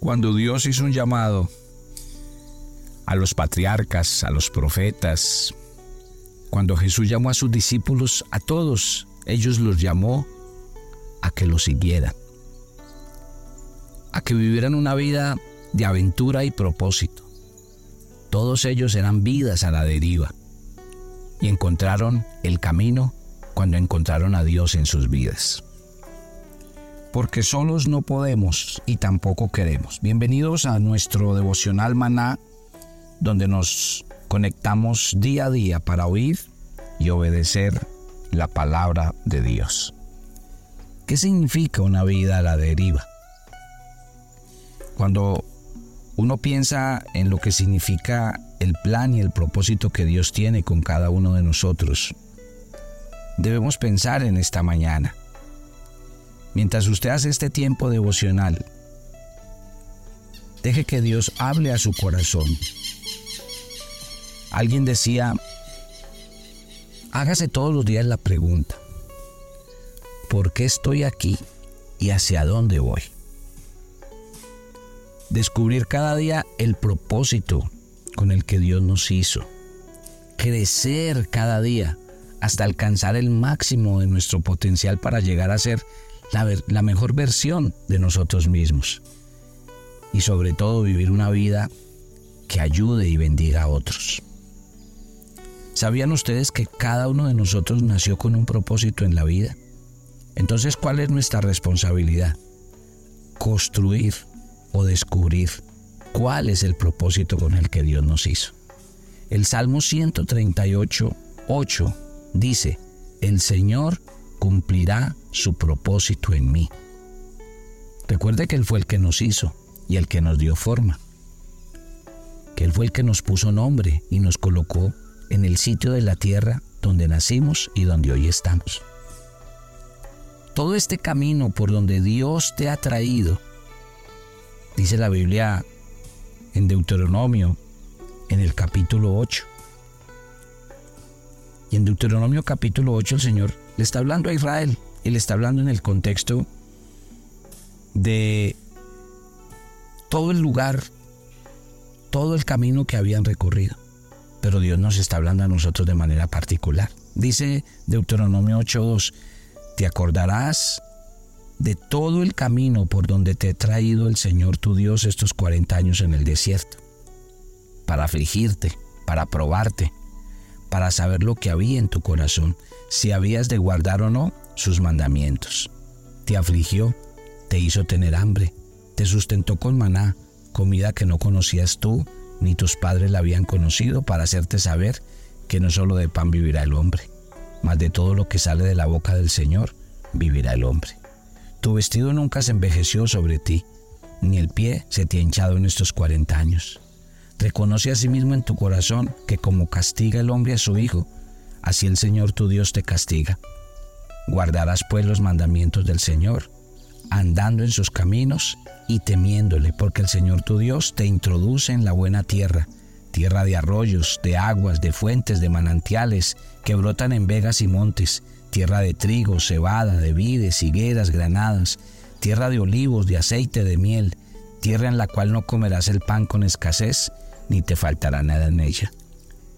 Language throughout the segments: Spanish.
Cuando Dios hizo un llamado a los patriarcas, a los profetas, cuando Jesús llamó a sus discípulos, a todos, ellos los llamó a que lo siguieran, a que vivieran una vida de aventura y propósito. Todos ellos eran vidas a la deriva y encontraron el camino cuando encontraron a Dios en sus vidas. Porque solos no podemos y tampoco queremos. Bienvenidos a nuestro devocional maná, donde nos conectamos día a día para oír y obedecer la palabra de Dios. ¿Qué significa una vida a la deriva? Cuando uno piensa en lo que significa el plan y el propósito que Dios tiene con cada uno de nosotros, debemos pensar en esta mañana. Mientras usted hace este tiempo devocional, deje que Dios hable a su corazón. Alguien decía, hágase todos los días la pregunta, ¿por qué estoy aquí y hacia dónde voy? Descubrir cada día el propósito con el que Dios nos hizo. Crecer cada día hasta alcanzar el máximo de nuestro potencial para llegar a ser la, mejor versión de nosotros mismos. Y sobre todo vivir una vida que ayude y bendiga a otros. ¿Sabían ustedes que cada uno de nosotros nació con un propósito en la vida? Entonces, ¿cuál es nuestra responsabilidad? Construir o descubrir cuál es el propósito con el que Dios nos hizo. El Salmo 138, 8 dice, el Señor cumplirá su propósito en mí. Recuerde que Él fue el que nos hizo y el que nos dio forma. Que Él fue el que nos puso nombre y nos colocó en el sitio de la tierra donde nacimos y donde hoy estamos. Todo este camino por donde Dios te ha traído, dice la Biblia en Deuteronomio, en el capítulo 8, y en Deuteronomio capítulo 8 el Señor le está hablando a Israel y le está hablando en el contexto de todo el lugar, todo el camino que habían recorrido. Pero Dios nos está hablando a nosotros de manera particular. Dice Deuteronomio 8.2, te acordarás de todo el camino por donde te ha traído el Señor tu Dios estos 40 años en el desierto, para afligirte, para probarte, para saber lo que había en tu corazón, si habías de guardar o no sus mandamientos. Te afligió, te hizo tener hambre, te sustentó con maná, comida que no conocías tú, ni tus padres la habían conocido, para hacerte saber que no solo de pan vivirá el hombre, mas de todo lo que sale de la boca del Señor vivirá el hombre. Tu vestido nunca se envejeció sobre ti, ni el pie se te ha hinchado en estos cuarenta años. Reconoce a sí en tu corazón que como castiga el hombre a su hijo, así el Señor tu Dios te castiga. Guardarás pues los mandamientos del Señor, andando en sus caminos y temiéndole, porque el Señor tu Dios te introduce en la buena tierra, tierra de arroyos, de aguas, de fuentes, de manantiales, que brotan en vegas y montes, tierra de trigo, cebada, de vides, higueras, granadas, tierra de olivos, de aceite, de miel, tierra en la cual no comerás el pan con escasez, ni te faltará nada en ella.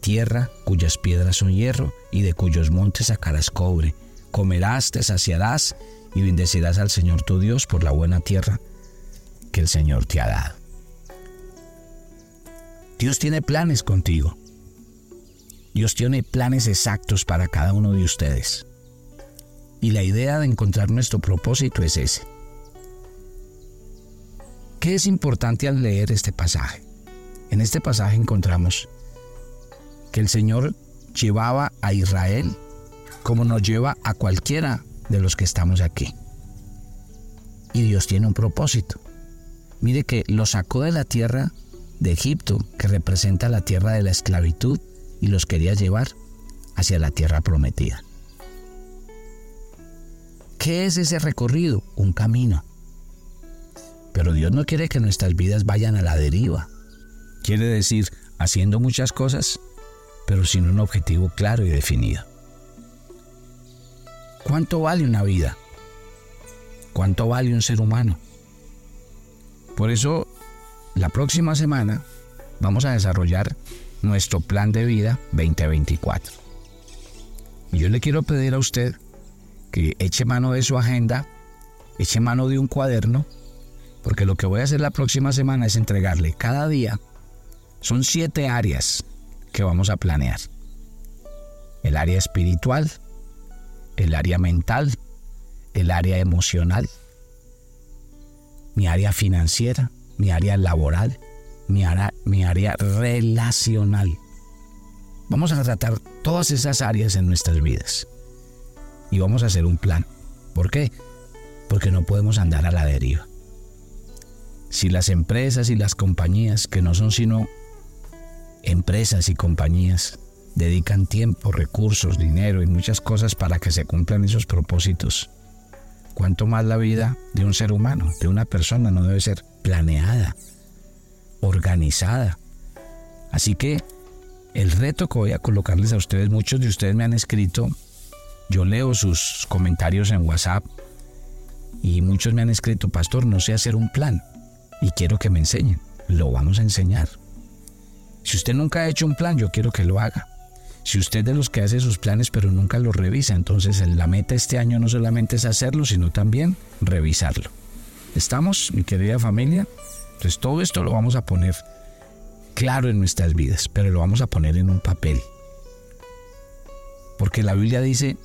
Tierra cuyas piedras son hierro y de cuyos montes sacarás cobre. Comerás, te saciarás y bendecirás al Señor tu Dios por la buena tierra que el Señor te ha dado. Dios tiene planes contigo. Dios tiene planes exactos para cada uno de ustedes. Y la idea de encontrar nuestro propósito es ese. ¿Qué es importante al leer este pasaje? En este pasaje encontramos que el Señor llevaba a Israel como nos lleva a cualquiera de los que estamos aquí. Y Dios tiene un propósito. Mire que lo sacó de la tierra de Egipto, que representa la tierra de la esclavitud, y los quería llevar hacia la tierra prometida. ¿Qué es ese recorrido? Un camino. Pero Dios no quiere que nuestras vidas vayan a la deriva. Quiere decir, haciendo muchas cosas, pero sin un objetivo claro y definido. ¿Cuánto vale una vida? ¿Cuánto vale un ser humano? Por eso la próxima semana vamos a desarrollar nuestro plan de vida 2024. Y yo le quiero pedir a usted que eche mano de su agenda, eche mano de un cuaderno, porque lo que voy a hacer la próxima semana es entregarle cada día, son siete áreas que vamos a planear. El área espiritual, el área mental, el área emocional, mi área financiera, mi área laboral, mi área, relacional. Vamos a tratar todas esas áreas en nuestras vidas y vamos a hacer un plan. ¿Por qué? Porque no podemos andar a la deriva. Si las empresas y las compañías, que no son sino empresas y compañías, dedican tiempo, recursos, dinero y muchas cosas para que se cumplan esos propósitos, cuanto más la vida de un ser humano, de una persona, no debe ser planeada, organizada. Así que el reto que voy a colocarles a ustedes, muchos de ustedes me han escrito yo leo sus comentarios en WhatsApp y muchos me han escrito, pastor, no sé hacer un plan y quiero que me enseñen. Lo vamos a enseñar. Si usted nunca ha hecho un plan, yo quiero que lo haga. Si usted de los que hace sus planes pero nunca los revisa, entonces la meta este año no solamente es hacerlo, sino también revisarlo. ¿Estamos, mi querida familia? Entonces todo esto lo vamos a poner claro en nuestras vidas, pero lo vamos a poner en un papel. Porque la Biblia dice,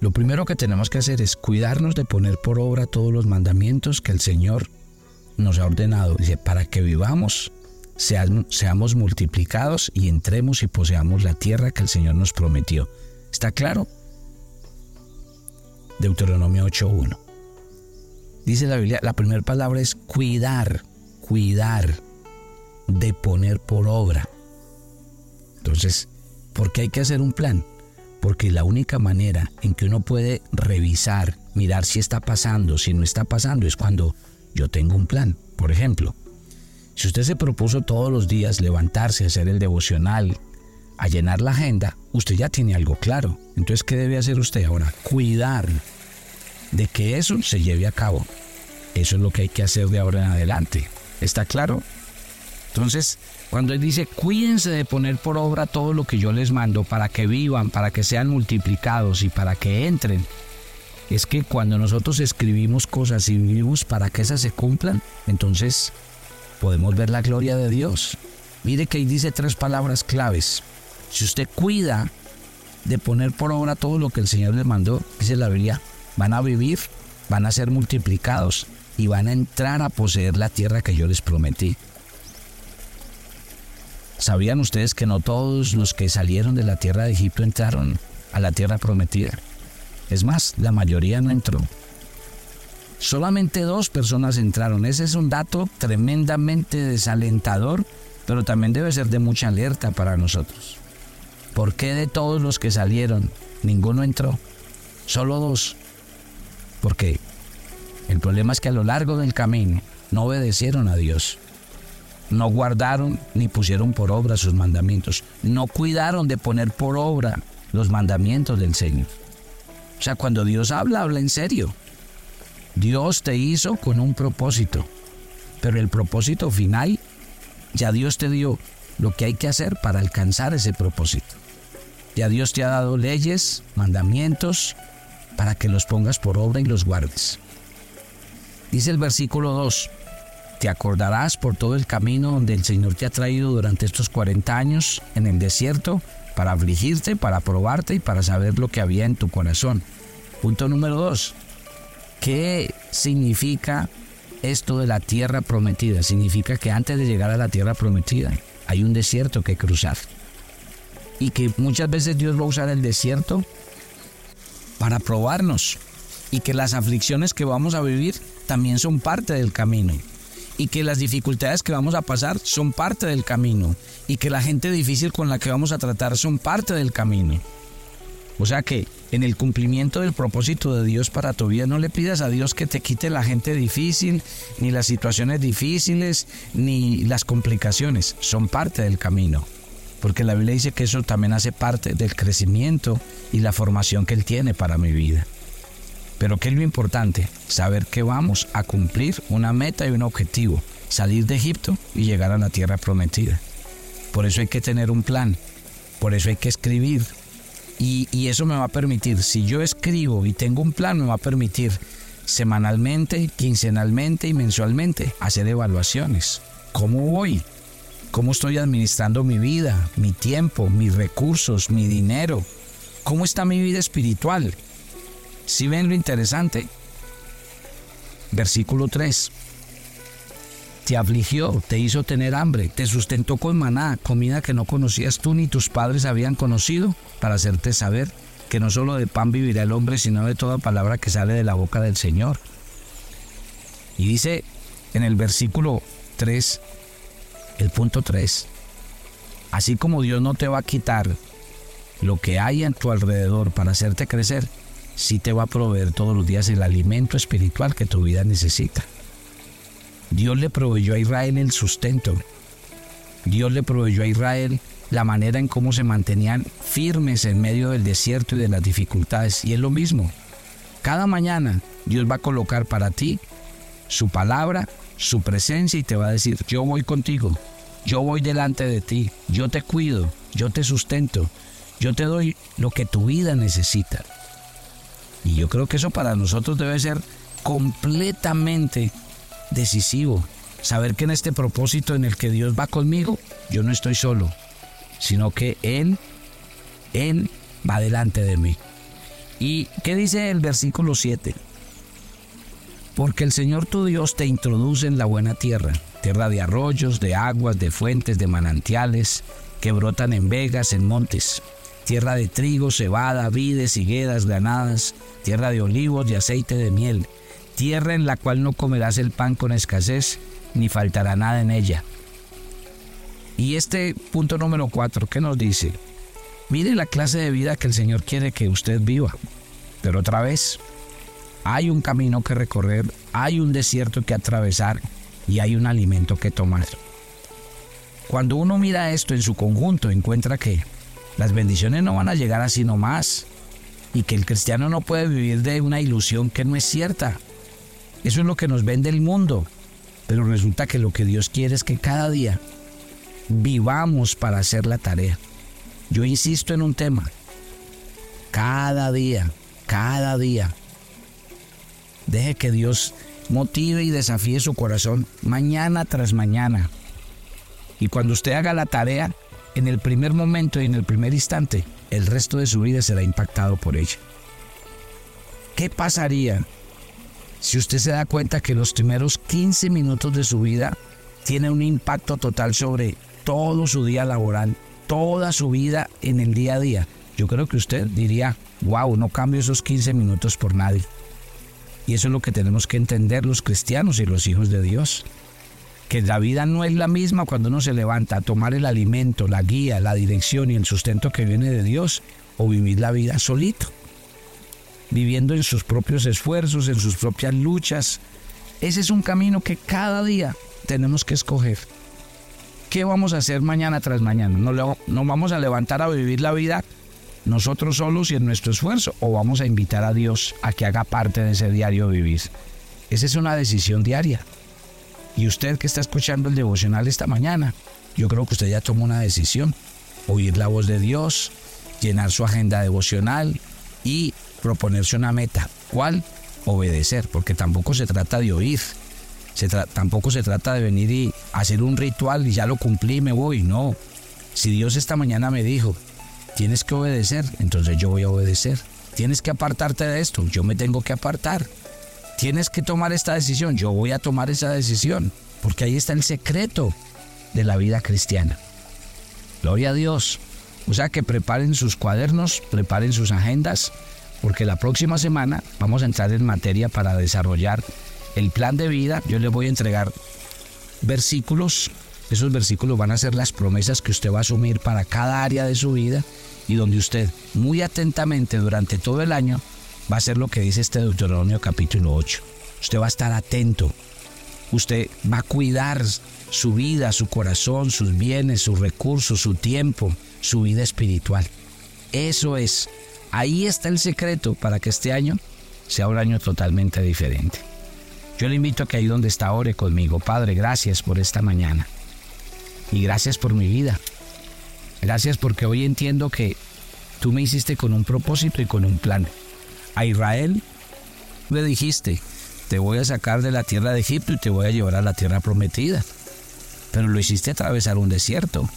lo primero que tenemos que hacer es cuidarnos de poner por obra todos los mandamientos que el Señor nos ha ordenado. Dice, para que vivamos, seamos multiplicados y entremos y poseamos la tierra que el Señor nos prometió. ¿Está claro? Deuteronomio 8.1. Dice la Biblia, la primera palabra es cuidar, cuidar, de poner por obra. Entonces, ¿por qué hay que hacer un plan? porque la única manera en que uno puede revisar, mirar si está pasando, si no está pasando, es cuando yo tengo un plan. Por ejemplo, si usted se propuso todos los días levantarse, hacer el devocional, a llenar la agenda, usted ya tiene algo claro. Entonces, ¿qué debe hacer usted ahora? Cuidar de que eso se lleve a cabo. Eso es lo que hay que hacer de ahora en adelante. ¿Está claro? Entonces, cuando Él dice, cuídense de poner por obra todo lo que yo les mando para que vivan, para que sean multiplicados y para que entren, es que cuando nosotros escribimos cosas y vivimos para que esas se cumplan, entonces podemos ver la gloria de Dios. Mire que ahí dice tres palabras claves. Si usted cuida de poner por obra todo lo que el Señor les mandó, dice la Biblia, van a vivir, van a ser multiplicados y van a entrar a poseer la tierra que yo les prometí. ¿Sabían ustedes que no todos los que salieron de la tierra de Egipto entraron a la tierra prometida? Es más, la mayoría no entró. Solamente dos personas entraron. Ese es un dato tremendamente desalentador, pero también debe ser de mucha alerta para nosotros. ¿Por qué de todos los que salieron ninguno entró? Solo dos. Porque el problema es que a lo largo del camino no obedecieron a Dios no guardaron ni pusieron por obra sus mandamientos, no cuidaron de poner por obra los mandamientos del Señor. O sea, cuando Dios habla, habla en serio. Dios te hizo con un propósito, pero el propósito final, ya Dios te dio lo que hay que hacer para alcanzar ese propósito. Ya Dios te ha dado leyes, mandamientos, para que los pongas por obra y los guardes. Dice el versículo 2, te acordarás por todo el camino donde el Señor te ha traído durante estos 40 años en el desierto para afligirte, para probarte y para saber lo que había en tu corazón. Punto número 2. ¿Qué significa esto de la tierra prometida? Significa que antes de llegar a la tierra prometida hay un desierto que cruzar. Y que muchas veces Dios va a usar el desierto para probarnos. Y que las aflicciones que vamos a vivir también son parte del camino y que las dificultades que vamos a pasar son parte del camino y que la gente difícil con la que vamos a tratar son parte del camino. O sea que en el cumplimiento del propósito de Dios para tu vida no le pidas a Dios que te quite la gente difícil, ni las situaciones difíciles, ni las complicaciones, son parte del camino. Porque la Biblia dice que eso también hace parte del crecimiento y la formación que Él tiene para mi vida. Pero ¿qué es lo importante? Saber que vamos a cumplir una meta y un objetivo, salir de Egipto y llegar a la tierra prometida. Por eso hay que tener un plan, por eso hay que escribir. Y, y eso me va a permitir, si yo escribo y tengo un plan, me va a permitir semanalmente, quincenalmente y mensualmente hacer evaluaciones. ¿Cómo voy? ¿Cómo estoy administrando mi vida, mi tiempo, mis recursos, mi dinero? ¿Cómo está mi vida espiritual? Si ven lo interesante, versículo 3. Te afligió, te hizo tener hambre, te sustentó con maná, comida que no conocías tú ni tus padres habían conocido, para hacerte saber que no solo de pan vivirá el hombre, sino de toda palabra que sale de la boca del Señor. Y dice en el versículo 3, el punto 3, así como Dios no te va a quitar lo que hay en tu alrededor para hacerte crecer, sí te va a proveer todos los días el alimento espiritual que tu vida necesita. Dios le proveyó a Israel el sustento. Dios le proveyó a Israel la manera en cómo se mantenían firmes en medio del desierto y de las dificultades. Y es lo mismo. Cada mañana Dios va a colocar para ti su palabra, su presencia y te va a decir, yo voy contigo, yo voy delante de ti, yo te cuido, yo te sustento, yo te doy lo que tu vida necesita. Y yo creo que eso para nosotros debe ser completamente decisivo. Saber que en este propósito en el que Dios va conmigo, yo no estoy solo, sino que Él, Él va delante de mí. ¿Y qué dice el versículo 7? Porque el Señor tu Dios te introduce en la buena tierra, tierra de arroyos, de aguas, de fuentes, de manantiales, que brotan en vegas, en montes tierra de trigo, cebada, vides, higueras, granadas, tierra de olivos y aceite de miel, tierra en la cual no comerás el pan con escasez, ni faltará nada en ella. Y este punto número cuatro, ¿qué nos dice? Mire la clase de vida que el Señor quiere que usted viva. Pero otra vez, hay un camino que recorrer, hay un desierto que atravesar y hay un alimento que tomar. Cuando uno mira esto en su conjunto, encuentra que las bendiciones no van a llegar así nomás. Y que el cristiano no puede vivir de una ilusión que no es cierta. Eso es lo que nos vende el mundo. Pero resulta que lo que Dios quiere es que cada día vivamos para hacer la tarea. Yo insisto en un tema. Cada día, cada día. Deje que Dios motive y desafíe su corazón mañana tras mañana. Y cuando usted haga la tarea, en el primer momento y en el primer instante, el resto de su vida será impactado por ella. ¿Qué pasaría si usted se da cuenta que los primeros 15 minutos de su vida tienen un impacto total sobre todo su día laboral, toda su vida en el día a día? Yo creo que usted diría, wow, no cambio esos 15 minutos por nadie. Y eso es lo que tenemos que entender los cristianos y los hijos de Dios que la vida no es la misma cuando uno se levanta a tomar el alimento, la guía, la dirección y el sustento que viene de Dios o vivir la vida solito, viviendo en sus propios esfuerzos, en sus propias luchas. Ese es un camino que cada día tenemos que escoger. ¿Qué vamos a hacer mañana tras mañana? ¿Nos, ¿Nos vamos a levantar a vivir la vida nosotros solos y en nuestro esfuerzo o vamos a invitar a Dios a que haga parte de ese diario vivir? Esa es una decisión diaria. Y usted que está escuchando el devocional esta mañana, yo creo que usted ya tomó una decisión. Oír la voz de Dios, llenar su agenda devocional y proponerse una meta. ¿Cuál? Obedecer, porque tampoco se trata de oír. Tampoco se trata de venir y hacer un ritual y ya lo cumplí y me voy. No. Si Dios esta mañana me dijo, tienes que obedecer, entonces yo voy a obedecer. Tienes que apartarte de esto, yo me tengo que apartar tienes que tomar esta decisión, yo voy a tomar esa decisión, porque ahí está el secreto de la vida cristiana. Gloria a Dios. O sea que preparen sus cuadernos, preparen sus agendas, porque la próxima semana vamos a entrar en materia para desarrollar el plan de vida. Yo les voy a entregar versículos. Esos versículos van a ser las promesas que usted va a asumir para cada área de su vida y donde usted muy atentamente durante todo el año va a ser lo que dice este Deuteronomio capítulo 8. Usted va a estar atento. Usted va a cuidar su vida, su corazón, sus bienes, sus recursos, su tiempo, su vida espiritual. Eso es. Ahí está el secreto para que este año sea un año totalmente diferente. Yo le invito a que ahí donde está ore conmigo. Padre, gracias por esta mañana. Y gracias por mi vida. Gracias porque hoy entiendo que tú me hiciste con un propósito y con un plan. A Israel le dijiste, te voy a sacar de la tierra de Egipto y te voy a llevar a la tierra prometida. Pero lo hiciste atravesar un desierto.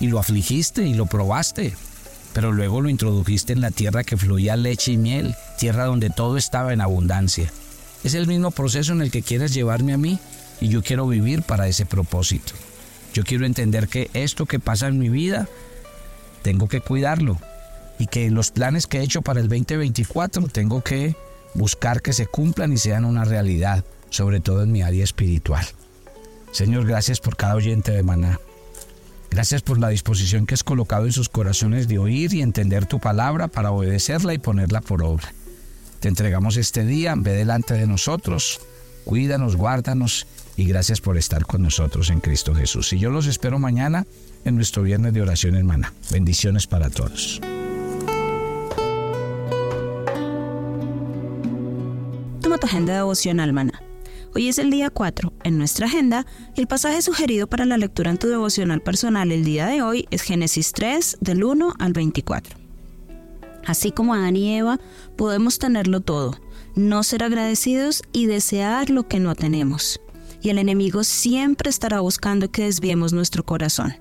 Y lo afligiste y lo probaste. Pero luego lo introdujiste en la tierra que fluía leche y miel, tierra donde todo estaba en abundancia. Es el mismo proceso en el que quieres llevarme a mí y yo quiero vivir para ese propósito. Yo quiero entender que esto que pasa en mi vida, tengo que cuidarlo y que los planes que he hecho para el 2024 tengo que buscar que se cumplan y sean una realidad, sobre todo en mi área espiritual. Señor, gracias por cada oyente de Maná. Gracias por la disposición que has colocado en sus corazones de oír y entender tu palabra para obedecerla y ponerla por obra. Te entregamos este día, ve delante de nosotros, cuídanos, guárdanos y gracias por estar con nosotros en Cristo Jesús. Y yo los espero mañana en nuestro viernes de oración hermana. Bendiciones para todos. Tu agenda devocional, maná. Hoy es el día 4 en nuestra agenda el pasaje sugerido para la lectura en tu devocional personal el día de hoy es Génesis 3 del 1 al 24. Así como Adán y Eva, podemos tenerlo todo, no ser agradecidos y desear lo que no tenemos. Y el enemigo siempre estará buscando que desviemos nuestro corazón.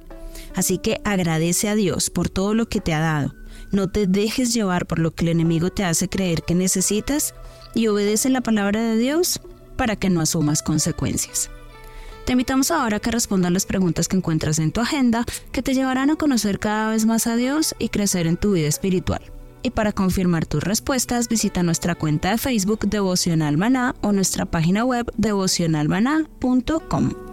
Así que agradece a Dios por todo lo que te ha dado. No te dejes llevar por lo que el enemigo te hace creer que necesitas y obedece la palabra de Dios para que no asumas consecuencias. Te invitamos ahora a que respondas las preguntas que encuentras en tu agenda que te llevarán a conocer cada vez más a Dios y crecer en tu vida espiritual. Y para confirmar tus respuestas, visita nuestra cuenta de Facebook Devocional Maná o nuestra página web devocionalmaná.com.